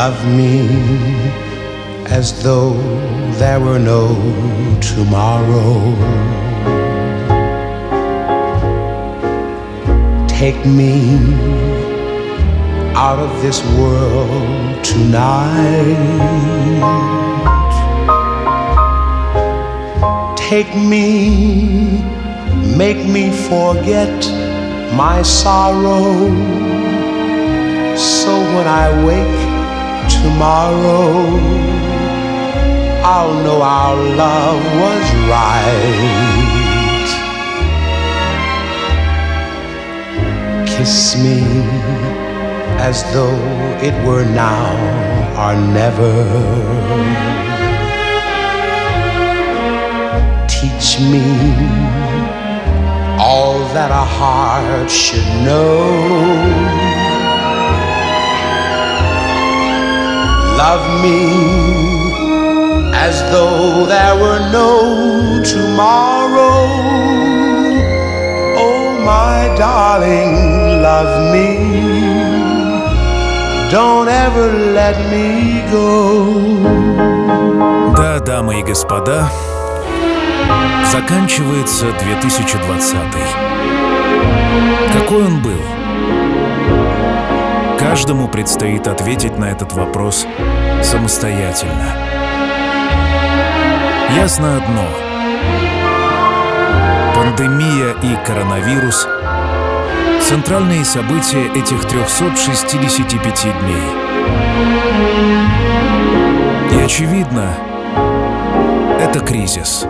Love me as though there were no tomorrow. take me out of this world tonight. Take me, make me forget my sorrow. So when I wake tomorrow, I'll know our love was right. kiss me as though it were now or never. Teach me all that a heart should know. Love me as though there were no tomorrow. Oh, my darling love me. Don't ever let me go. Да, дамы и господа, заканчивается 2020. Какой он был? Каждому предстоит ответить на этот вопрос самостоятельно. Ясно одно. Пандемия и коронавирус — Центральные события этих 365 дней. И очевидно, это кризис.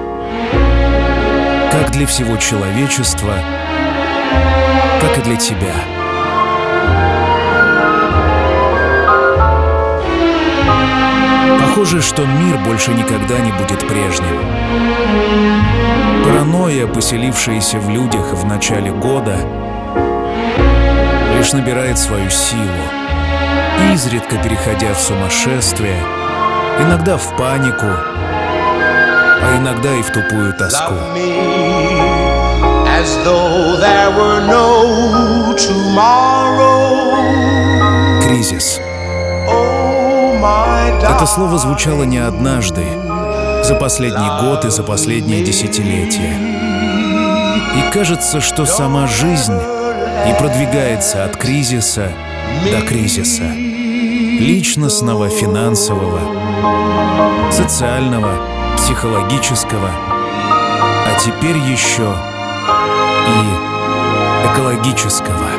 Как для всего человечества, так и для тебя. Похоже, что мир больше никогда не будет прежним. Паранойя, поселившаяся в людях в начале года — лишь набирает свою силу, изредка переходя в сумасшествие, иногда в панику, а иногда и в тупую тоску. Кризис. Это слово звучало не однажды, за последний год и за последнее десятилетие. И кажется, что сама жизнь и продвигается от кризиса до кризиса. Личностного, финансового, социального, психологического, а теперь еще и экологического.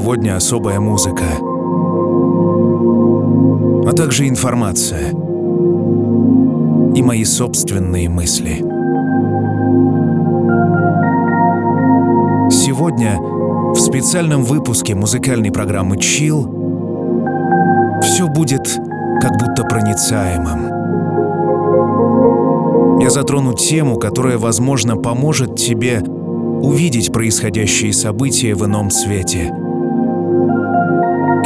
Сегодня особая музыка, а также информация и мои собственные мысли. Сегодня в специальном выпуске музыкальной программы Chill все будет как будто проницаемым. Я затрону тему, которая, возможно, поможет тебе увидеть происходящие события в ином свете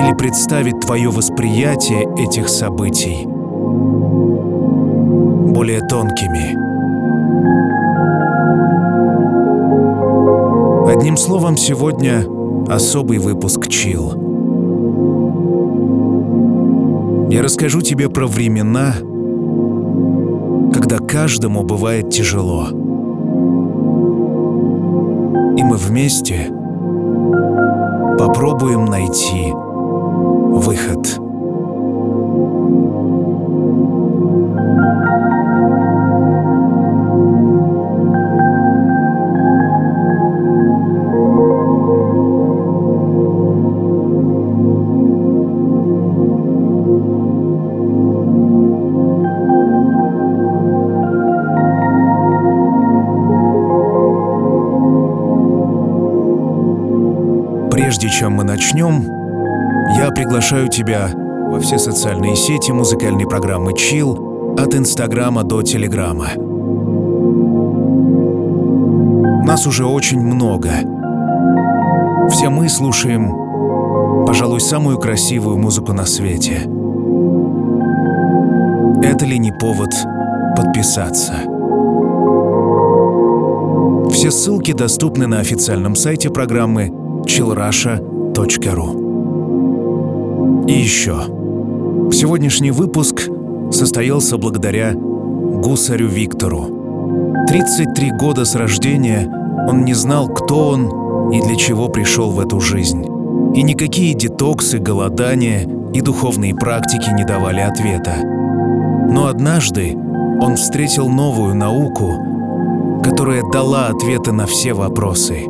или представить твое восприятие этих событий более тонкими. Одним словом, сегодня особый выпуск «Чил». Я расскажу тебе про времена, когда каждому бывает тяжело. И мы вместе попробуем найти выход. Прежде чем мы начнем, приглашаю тебя во все социальные сети музыкальной программы Chill от Инстаграма до Телеграма. Нас уже очень много. Все мы слушаем, пожалуй, самую красивую музыку на свете. Это ли не повод подписаться? Все ссылки доступны на официальном сайте программы chillrusha.ru. И еще. Сегодняшний выпуск состоялся благодаря гусарю Виктору. 33 года с рождения он не знал, кто он и для чего пришел в эту жизнь. И никакие детоксы, голодания и духовные практики не давали ответа. Но однажды он встретил новую науку, которая дала ответы на все вопросы.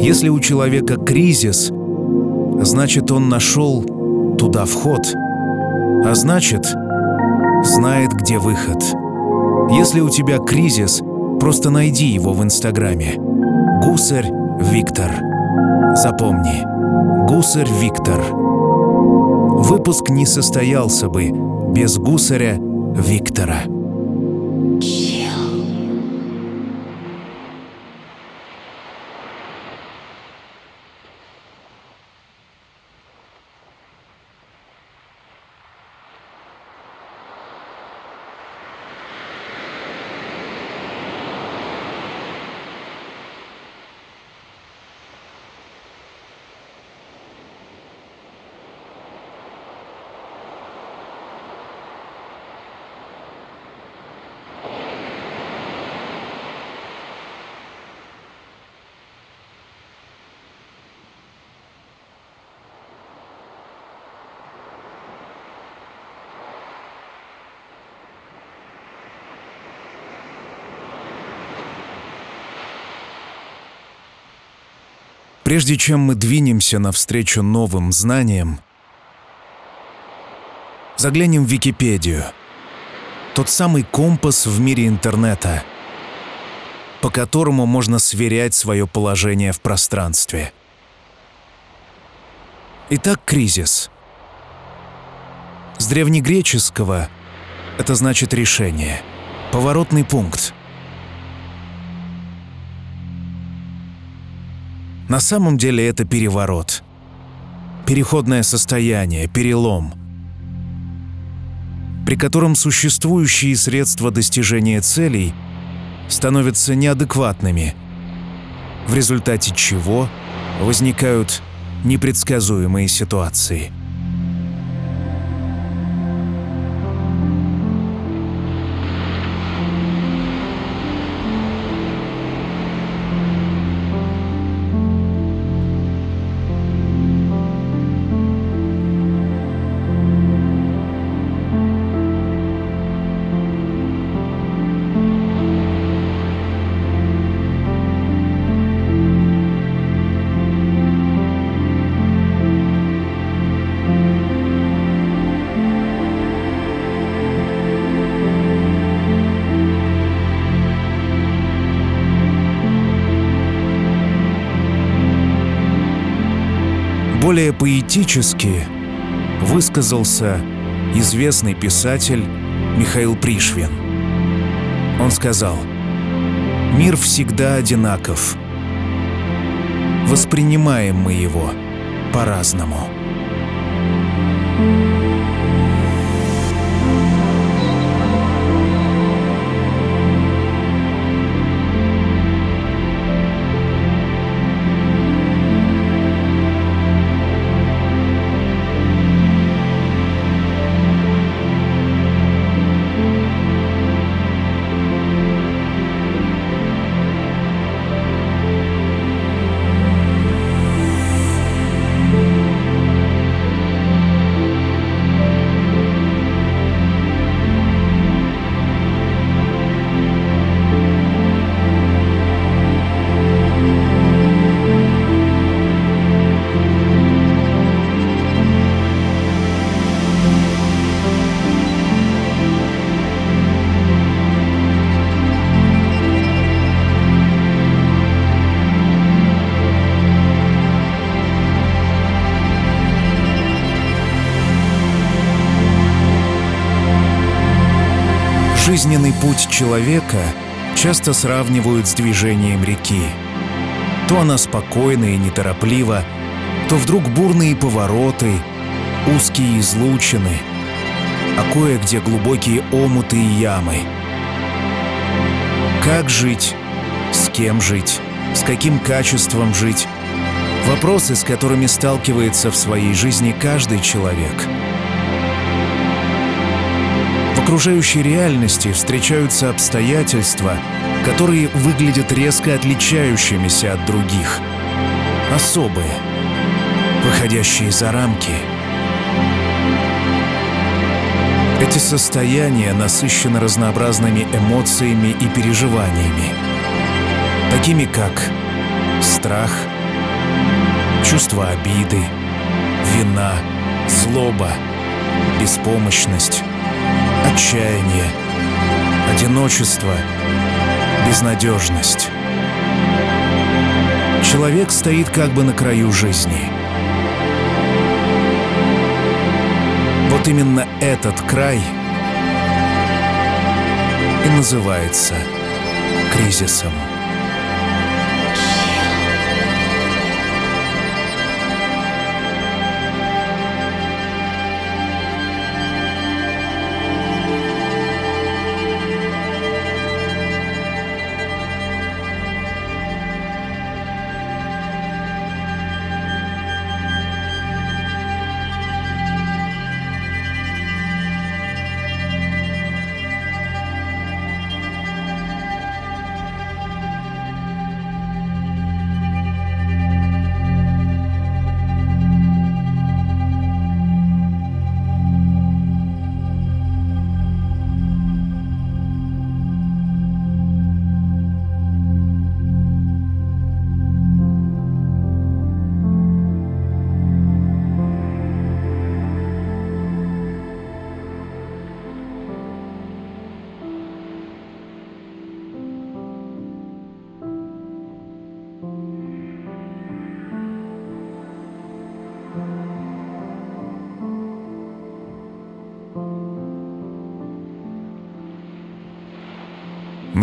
Если у человека кризис, значит он нашел туда вход, а значит, знает, где выход. Если у тебя кризис, просто найди его в Инстаграме. Гусарь Виктор. Запомни, Гусарь Виктор. Выпуск не состоялся бы без Гусаря Виктора. Прежде чем мы двинемся навстречу новым знаниям, заглянем в Википедию. Тот самый компас в мире интернета, по которому можно сверять свое положение в пространстве. Итак, кризис. С древнегреческого это значит решение, поворотный пункт. На самом деле это переворот. Переходное состояние, перелом, при котором существующие средства достижения целей становятся неадекватными, в результате чего возникают непредсказуемые ситуации. Поэтически высказался известный писатель Михаил Пришвин. Он сказал, «Мир всегда одинаков, воспринимаем мы его по-разному. Жизненный путь человека часто сравнивают с движением реки. То она спокойна и нетороплива, то вдруг бурные повороты, узкие излучины, а кое-где глубокие омуты и ямы. Как жить? С кем жить? С каким качеством жить? Вопросы, с которыми сталкивается в своей жизни каждый человек — окружающей реальности встречаются обстоятельства, которые выглядят резко отличающимися от других. Особые, выходящие за рамки. Эти состояния насыщены разнообразными эмоциями и переживаниями, такими как страх, чувство обиды, вина, злоба, беспомощность, отчаяние, одиночество, безнадежность. Человек стоит как бы на краю жизни. Вот именно этот край и называется кризисом.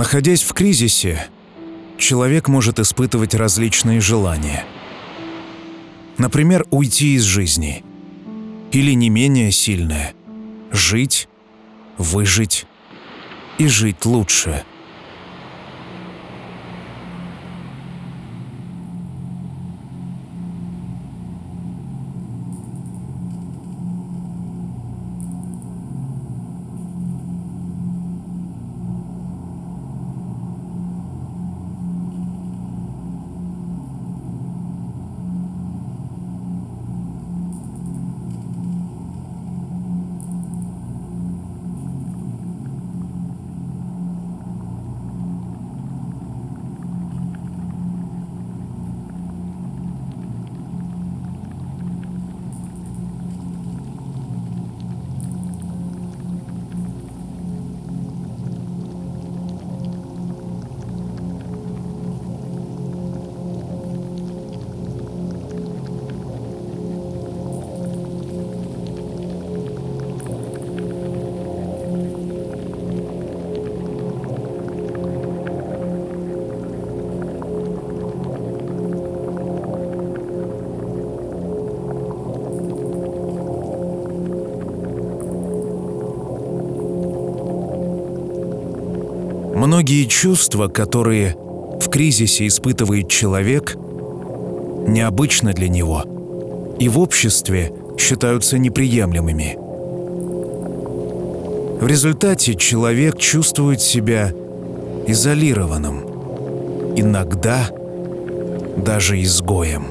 Находясь в кризисе, человек может испытывать различные желания. Например, уйти из жизни. Или не менее сильное – жить, выжить и жить лучше – Многие чувства, которые в кризисе испытывает человек, необычно для него и в обществе считаются неприемлемыми. В результате человек чувствует себя изолированным, иногда даже изгоем.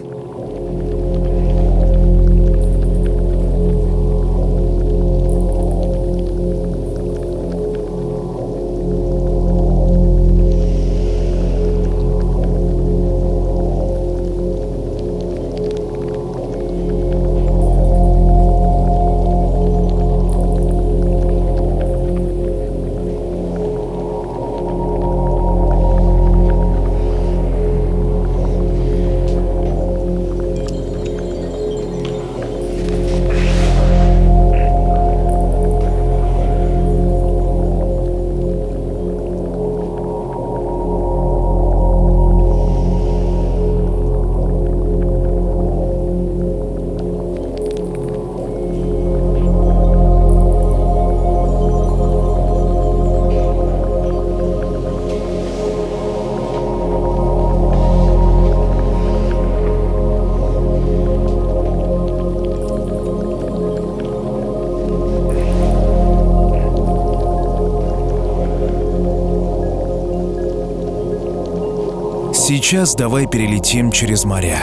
Сейчас давай перелетим через моря.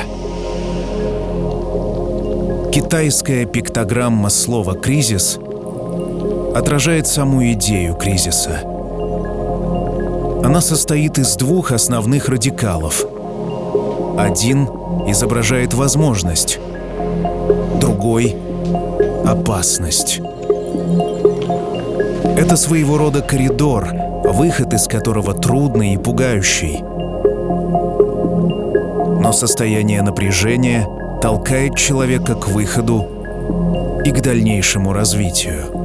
Китайская пиктограмма слова «кризис» отражает саму идею кризиса. Она состоит из двух основных радикалов. Один изображает возможность, другой — опасность. Это своего рода коридор, выход из которого трудный и пугающий — но состояние напряжения толкает человека к выходу и к дальнейшему развитию.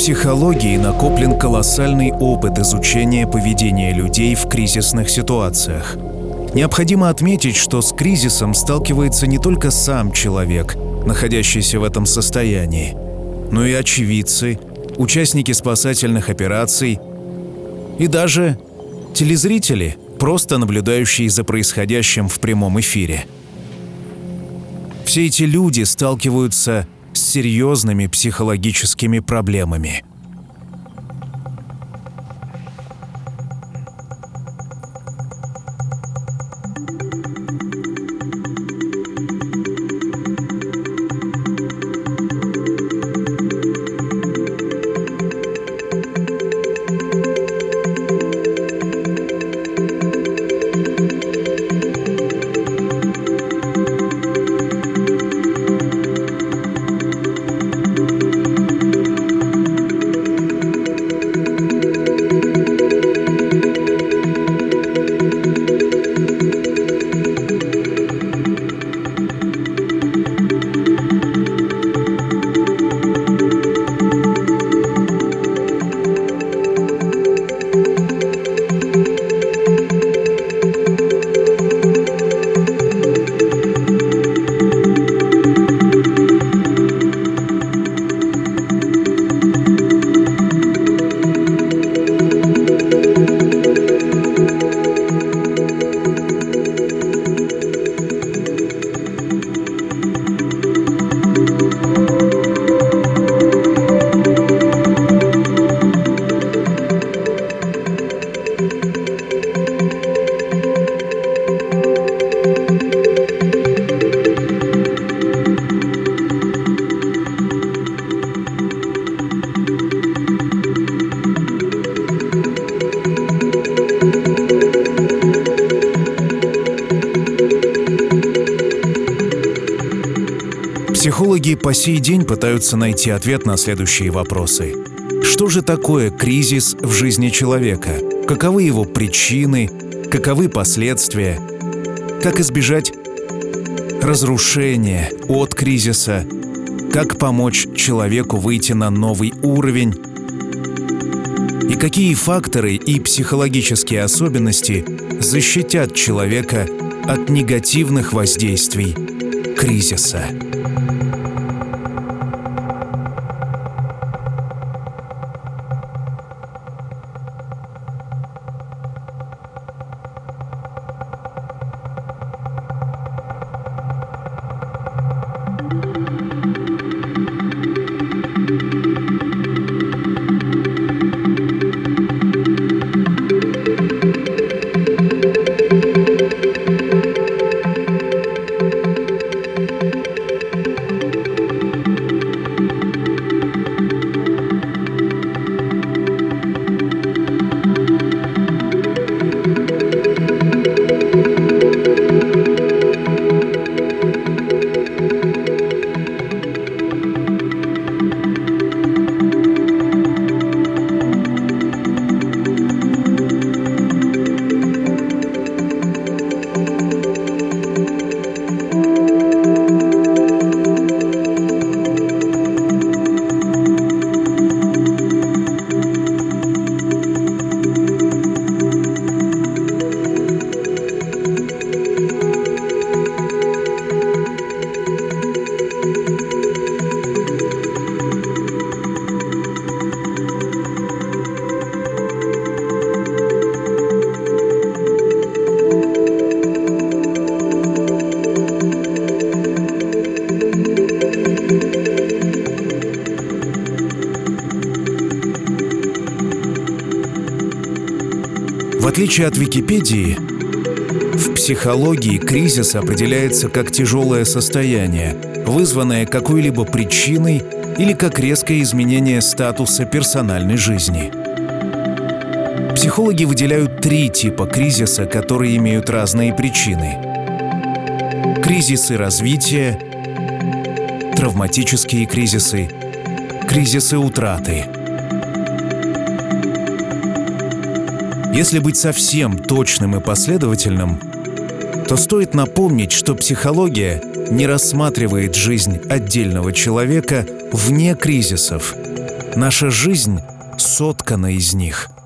Психологии накоплен колоссальный опыт изучения поведения людей в кризисных ситуациях. Необходимо отметить, что с кризисом сталкивается не только сам человек, находящийся в этом состоянии, но и очевидцы, участники спасательных операций и даже телезрители, просто наблюдающие за происходящим в прямом эфире. Все эти люди сталкиваются серьезными психологическими проблемами. По сей день пытаются найти ответ на следующие вопросы. Что же такое кризис в жизни человека? Каковы его причины? Каковы последствия? Как избежать разрушения от кризиса? Как помочь человеку выйти на новый уровень? И какие факторы и психологические особенности защитят человека от негативных воздействий кризиса? Отличие от Википедии, в психологии кризис определяется как тяжелое состояние, вызванное какой-либо причиной или как резкое изменение статуса персональной жизни. Психологи выделяют три типа кризиса, которые имеют разные причины. Кризисы развития, травматические кризисы, кризисы утраты – Если быть совсем точным и последовательным, то стоит напомнить, что психология не рассматривает жизнь отдельного человека вне кризисов. Наша жизнь соткана из них –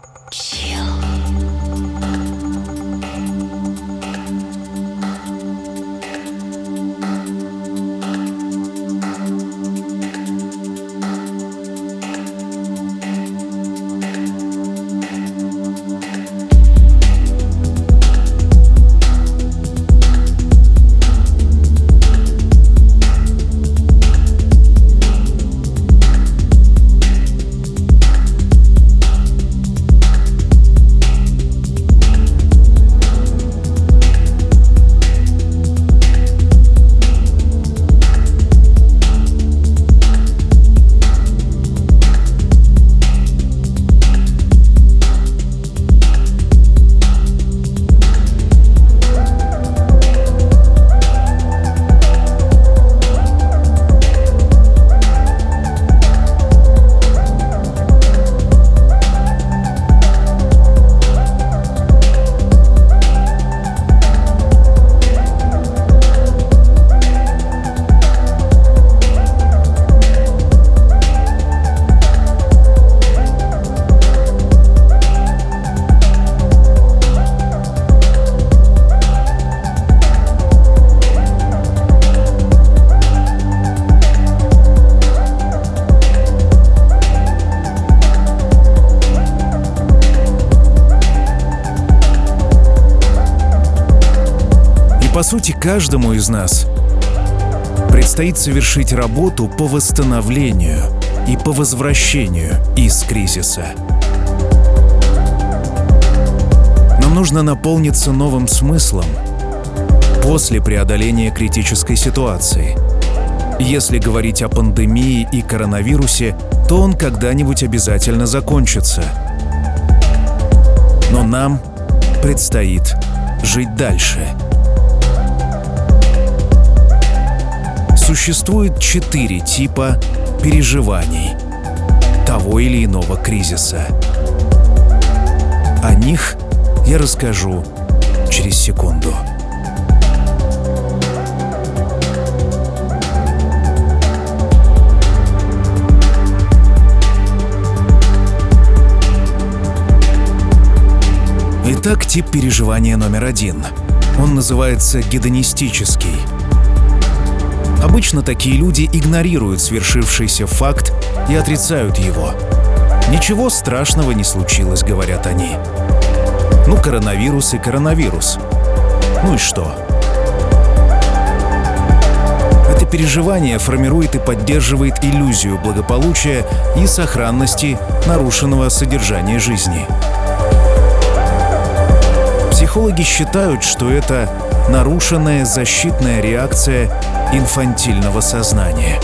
каждому из нас предстоит совершить работу по восстановлению и по возвращению из кризиса. Нам нужно наполниться новым смыслом после преодоления критической ситуации. Если говорить о пандемии и коронавирусе, то он когда-нибудь обязательно закончится. Но нам предстоит жить дальше – Существует четыре типа переживаний того или иного кризиса. О них я расскажу через секунду. Итак, тип переживания номер один. Он называется гедонистический. Обычно такие люди игнорируют свершившийся факт и отрицают его. Ничего страшного не случилось, говорят они. Ну, коронавирус и коронавирус. Ну и что? Это переживание формирует и поддерживает иллюзию благополучия и сохранности нарушенного содержания жизни. Психологи считают, что это нарушенная защитная реакция инфантильного сознания.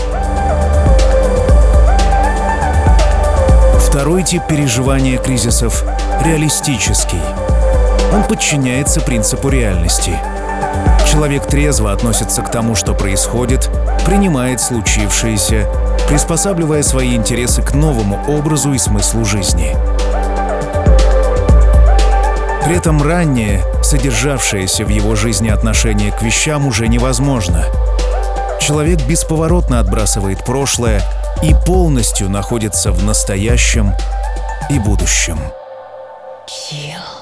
Второй тип переживания кризисов — реалистический. Он подчиняется принципу реальности. Человек трезво относится к тому, что происходит, принимает случившееся, приспосабливая свои интересы к новому образу и смыслу жизни — при этом раннее, содержавшееся в его жизни отношение к вещам уже невозможно. Человек бесповоротно отбрасывает прошлое и полностью находится в настоящем и будущем. Chill.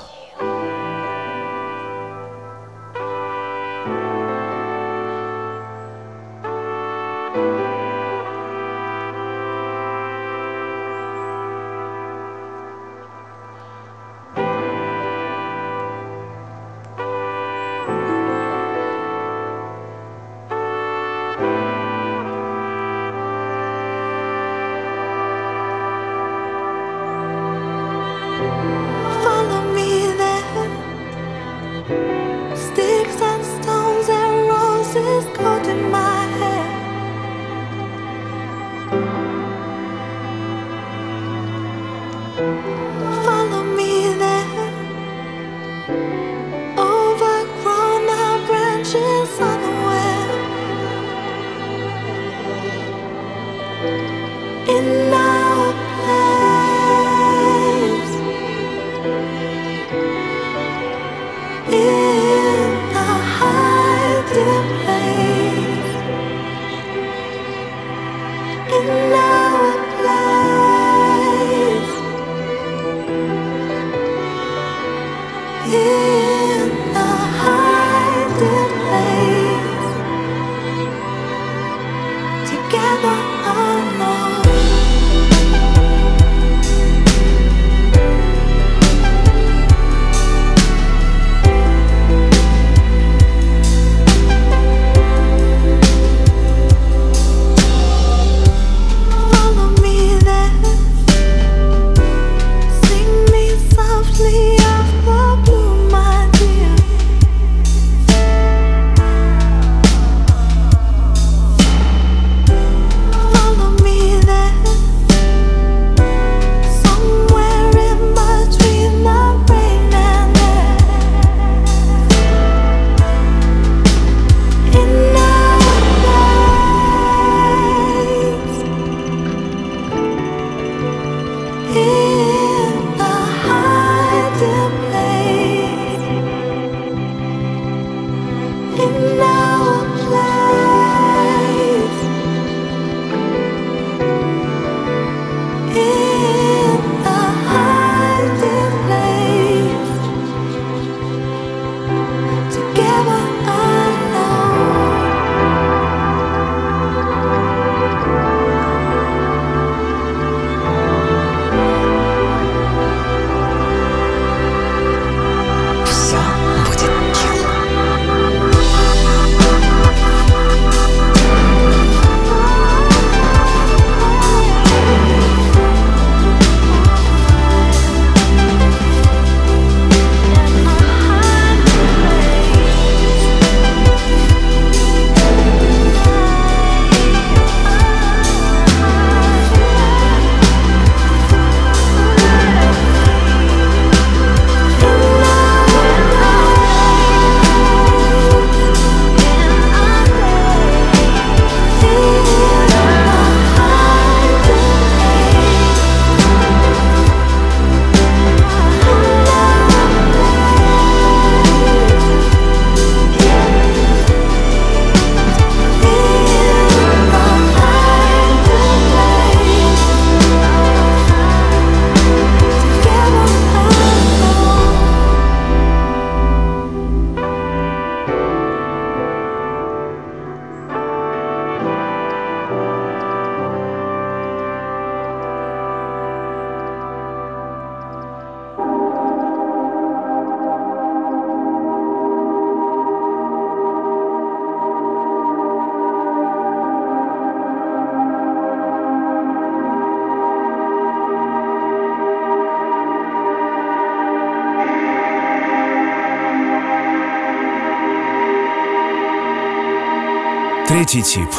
Третий тип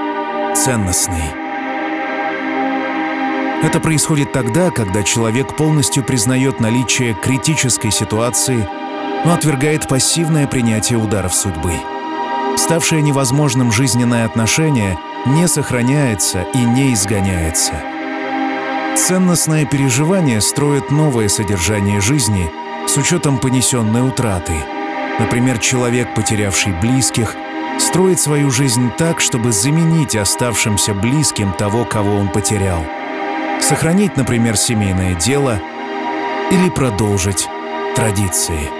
— ценностный. Это происходит тогда, когда человек полностью признает наличие критической ситуации, но отвергает пассивное принятие ударов судьбы. Ставшее невозможным жизненное отношение не сохраняется и не изгоняется. Ценностное переживание строит новое содержание жизни с учетом понесенной утраты. Например, человек, потерявший близких, строит свою жизнь так, чтобы заменить оставшимся близким того, кого он потерял. Сохранить, например, семейное дело или продолжить традиции.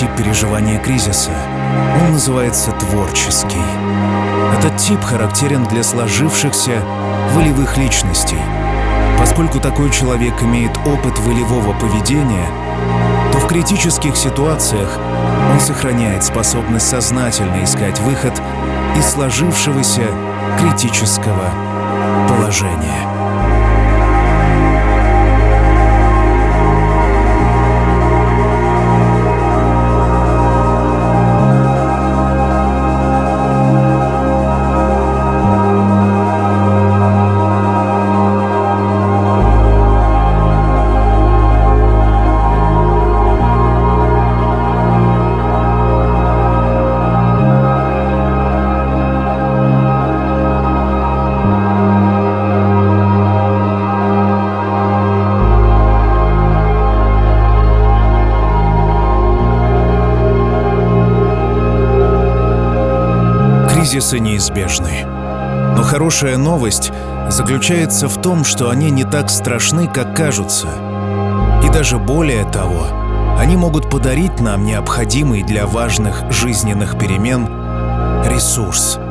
Тип переживания кризиса. Он называется творческий. Этот тип характерен для сложившихся волевых личностей. Поскольку такой человек имеет опыт волевого поведения, то в критических ситуациях он сохраняет способность сознательно искать выход из сложившегося критического положения. Кризисы неизбежны. Но хорошая новость заключается в том, что они не так страшны, как кажутся. И даже более того, они могут подарить нам необходимый для важных жизненных перемен ресурс —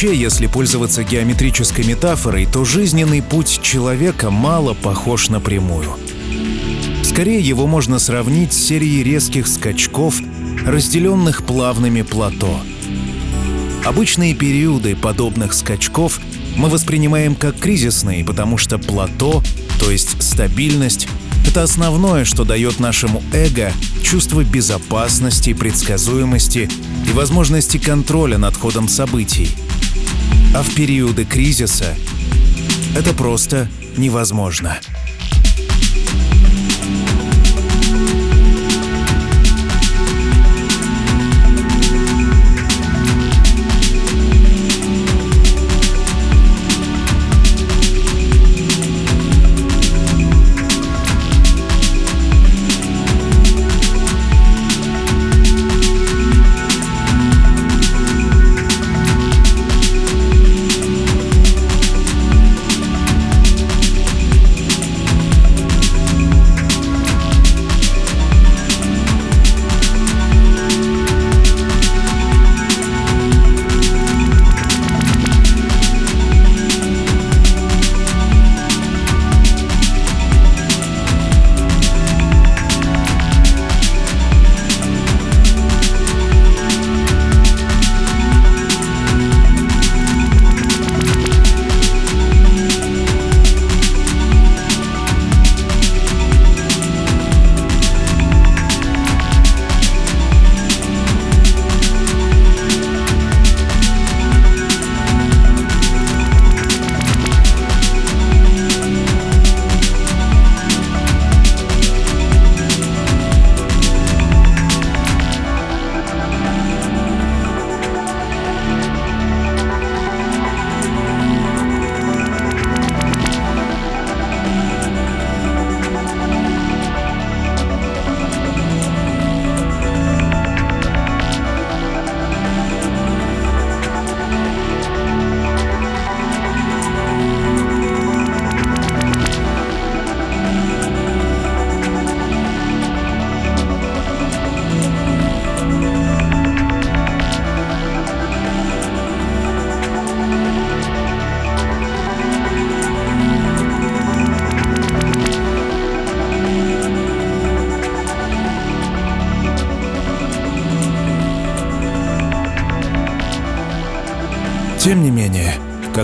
Вообще, если пользоваться геометрической метафорой, то жизненный путь человека мало похож на прямую. Скорее его можно сравнить с серией резких скачков, разделенных плавными плато. Обычные периоды подобных скачков мы воспринимаем как кризисные, потому что плато, то есть стабильность, это основное, что дает нашему эго чувство безопасности, предсказуемости и возможности контроля над ходом событий. А в периоды кризиса это просто невозможно.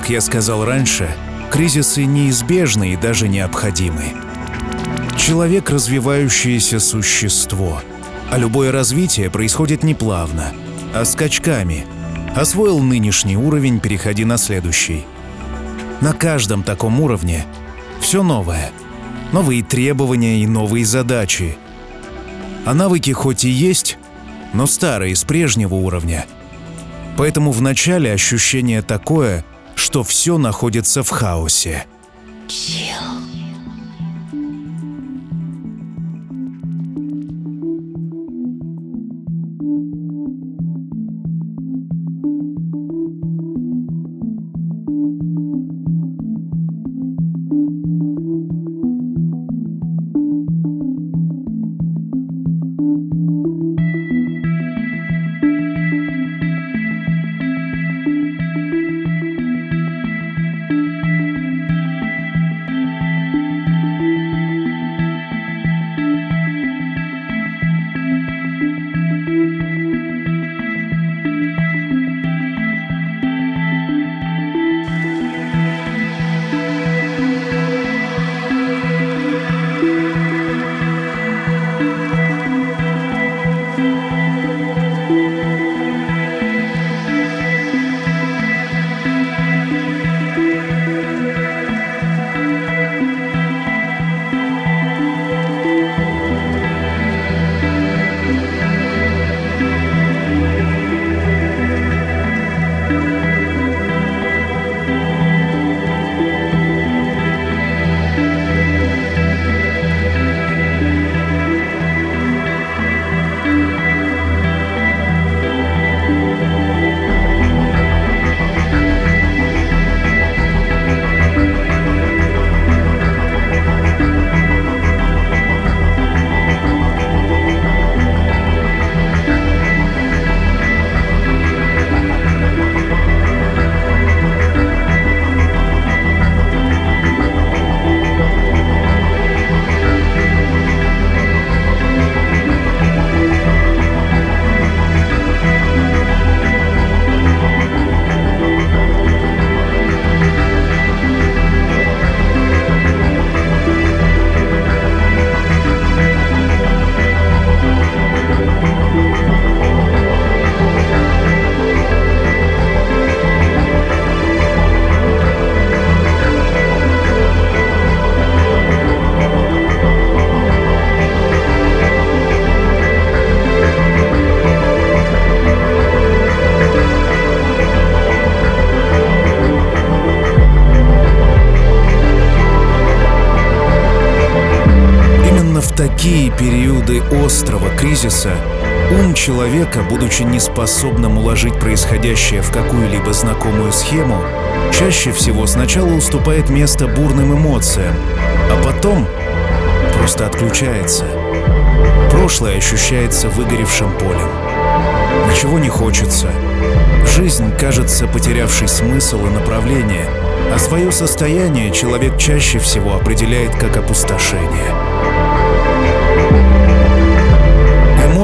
Как я сказал раньше, кризисы неизбежны и даже необходимы. Человек – развивающееся существо, а любое развитие происходит не плавно, а скачками. Освоил нынешний уровень, переходи на следующий. На каждом таком уровне все новое. Новые требования и новые задачи. А навыки хоть и есть, но старые, с прежнего уровня – Поэтому в начале ощущение такое, что все находится в хаосе. Периоды острого кризиса ум человека, будучи неспособным уложить происходящее в какую-либо знакомую схему, чаще всего сначала уступает место бурным эмоциям, а потом просто отключается. Прошлое ощущается выгоревшим полем. Ничего не хочется. Жизнь кажется потерявшей смысл и направление, а свое состояние человек чаще всего определяет как опустошение.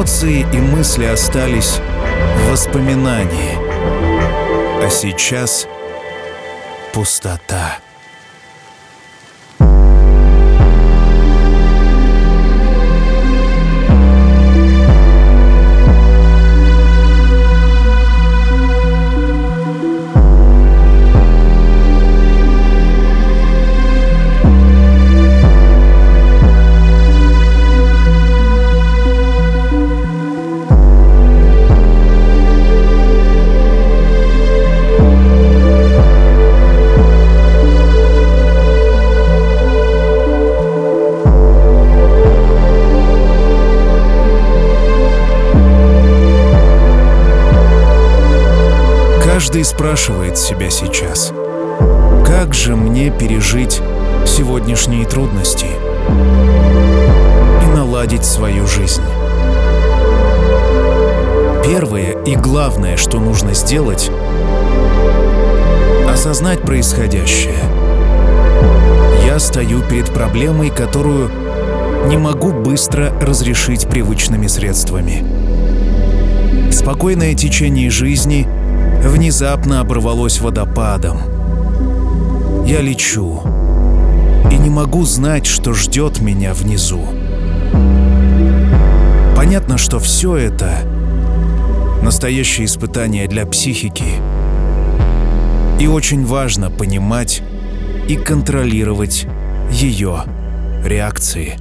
Эмоции и мысли остались в воспоминании, а сейчас пустота. Каждый спрашивает себя сейчас, как же мне пережить сегодняшние трудности и наладить свою жизнь. Первое и главное, что нужно сделать — осознать происходящее. Я стою перед проблемой, которую не могу быстро разрешить привычными средствами. Спокойное течение жизни — внезапно оборвалось водопадом. Я лечу и не могу знать, что ждет меня внизу. Понятно, что все это — настоящее испытание для психики. И очень важно понимать и контролировать ее реакции.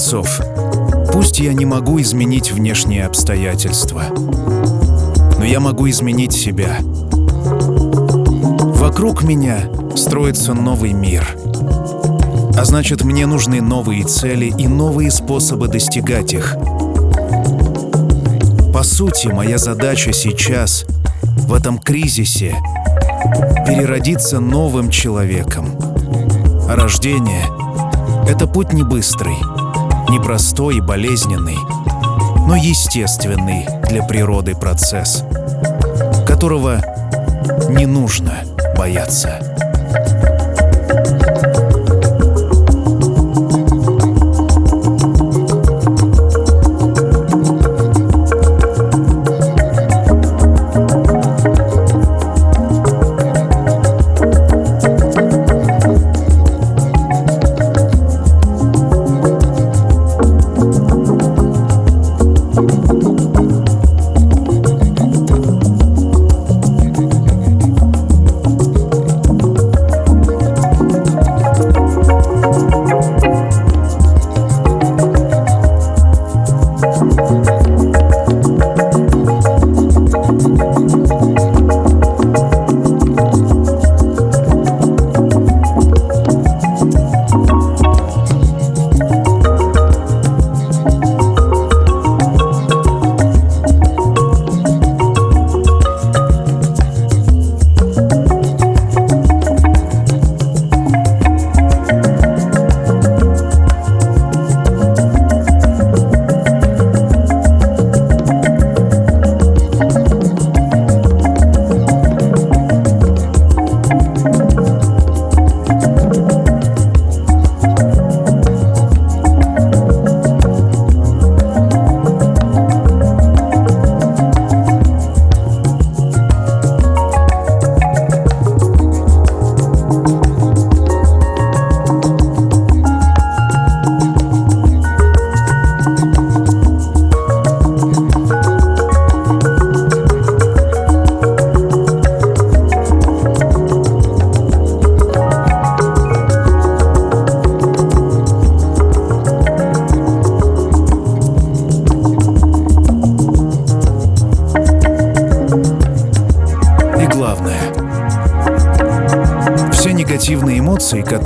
Концов, пусть я не могу изменить внешние обстоятельства, но я могу изменить себя. Вокруг меня строится новый мир. А значит, мне нужны новые цели и новые способы достигать их. По сути, моя задача сейчас, в этом кризисе, переродиться новым человеком. А рождение — это путь не быстрый — непростой и болезненный, но естественный для природы процесс, которого не нужно бояться.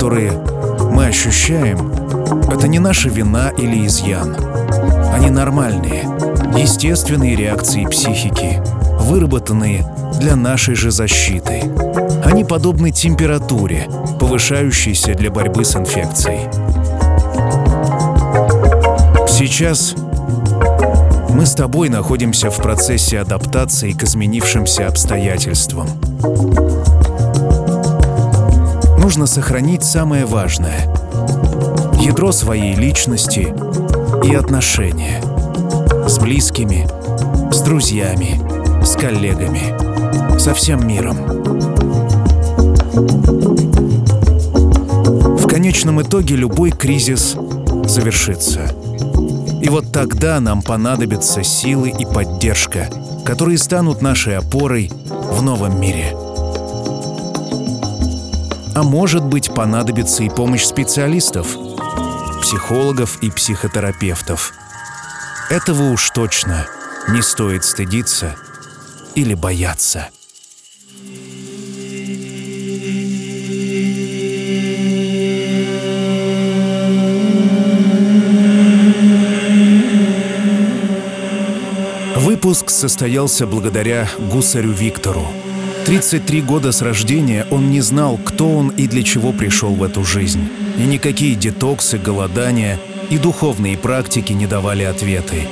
Которые мы ощущаем, это не наша вина или изъян. Они нормальные, естественные реакции психики, выработанные для нашей же защиты. Они подобны температуре, повышающейся для борьбы с инфекцией. Сейчас мы с тобой находимся в процессе адаптации к изменившимся обстоятельствам нужно сохранить самое важное — ядро своей личности и отношения с близкими, с друзьями, с коллегами, со всем миром. В конечном итоге любой кризис завершится. И вот тогда нам понадобятся силы и поддержка, которые станут нашей опорой в новом мире — а может быть понадобится и помощь специалистов, психологов и психотерапевтов. Этого уж точно не стоит стыдиться или бояться. Выпуск состоялся благодаря гусарю Виктору – 33 года с рождения он не знал, кто он и для чего пришел в эту жизнь. И никакие детоксы, голодания и духовные практики не давали ответы.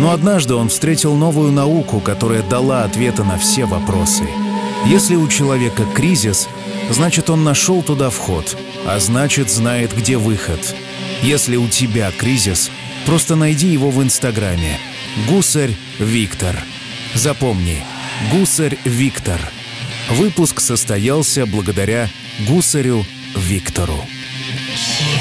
Но однажды он встретил новую науку, которая дала ответы на все вопросы. Если у человека кризис, значит он нашел туда вход, а значит знает, где выход. Если у тебя кризис, просто найди его в Инстаграме. Гусарь Виктор. Запомни, Гусарь Виктор – Выпуск состоялся благодаря гусарю Виктору. Да,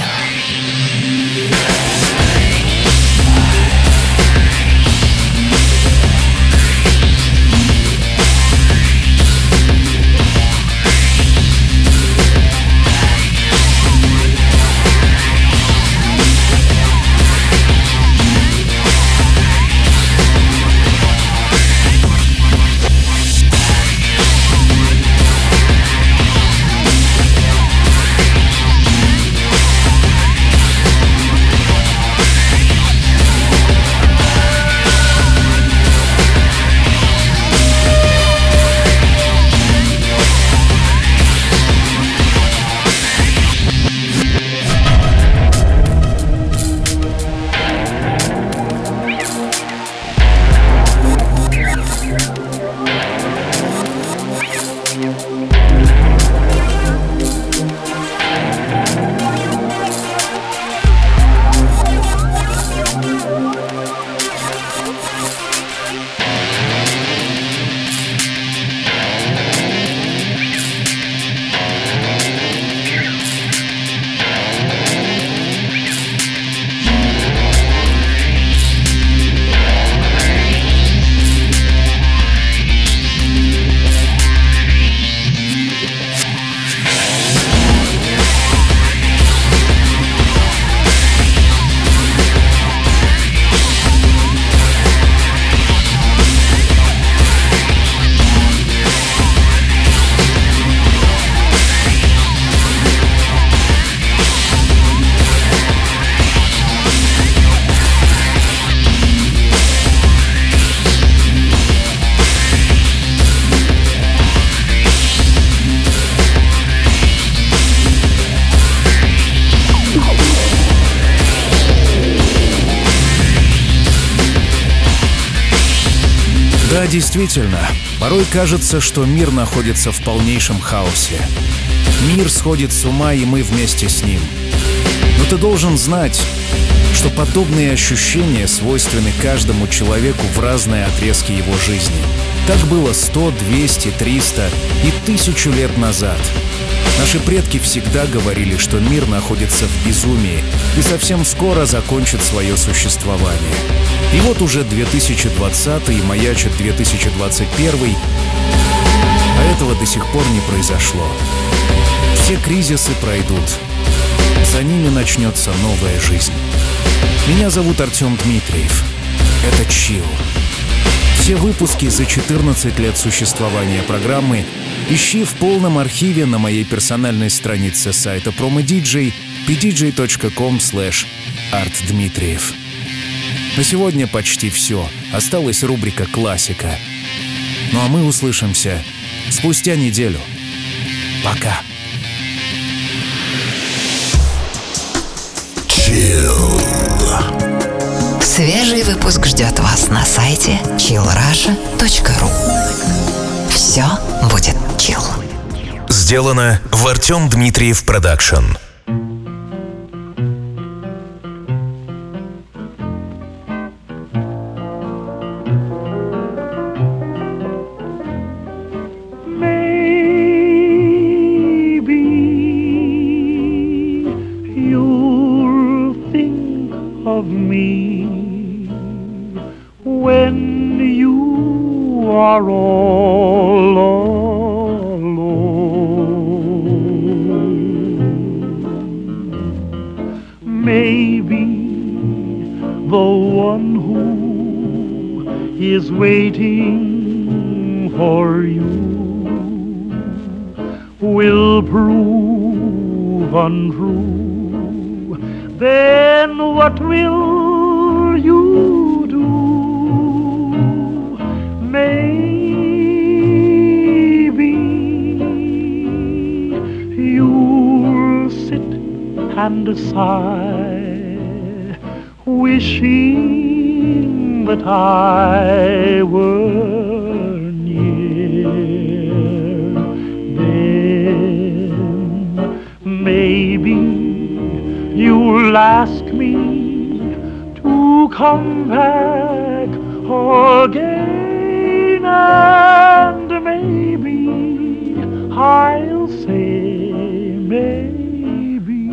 действительно, порой кажется, что мир находится в полнейшем хаосе. Мир сходит с ума, и мы вместе с ним. Но ты должен знать, что подобные ощущения свойственны каждому человеку в разные отрезки его жизни. Так было 100, 200, 300 и тысячу лет назад. Наши предки всегда говорили, что мир находится в безумии и совсем скоро закончит свое существование. И вот уже 2020 и маячит 2021, а этого до сих пор не произошло. Все кризисы пройдут. За ними начнется новая жизнь. Меня зовут Артем Дмитриев. Это Чил. Все выпуски за 14 лет существования программы ищи в полном архиве на моей персональной странице сайта promodj pdj.com slash artdmitriev. На сегодня почти все. Осталась рубрика «Классика». Ну а мы услышимся спустя неделю. Пока. Свежий выпуск ждет вас на сайте chillrasha.ru Все будет chill. Сделано в Артем Дмитриев Продакшн. Come back again, and maybe I'll say maybe.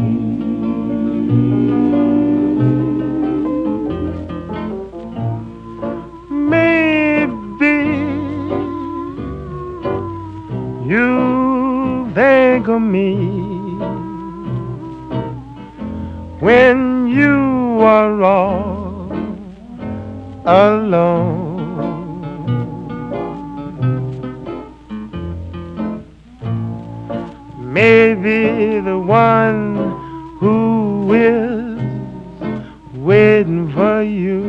Maybe you think of me when you are all alone. Maybe the one who is waiting for you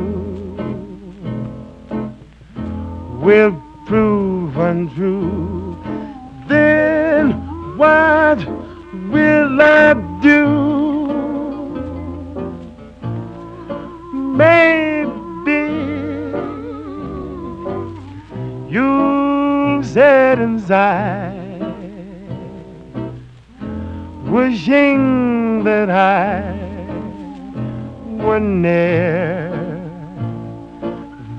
will prove untrue. Then what will I? curtain's eye wishing that I were near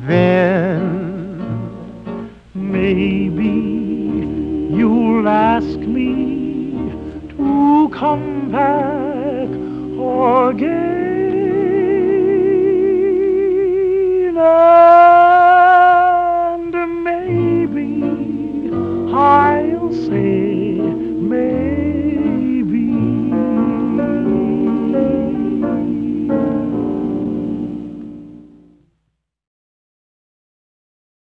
then maybe you'll ask me to come back again. I I'll see.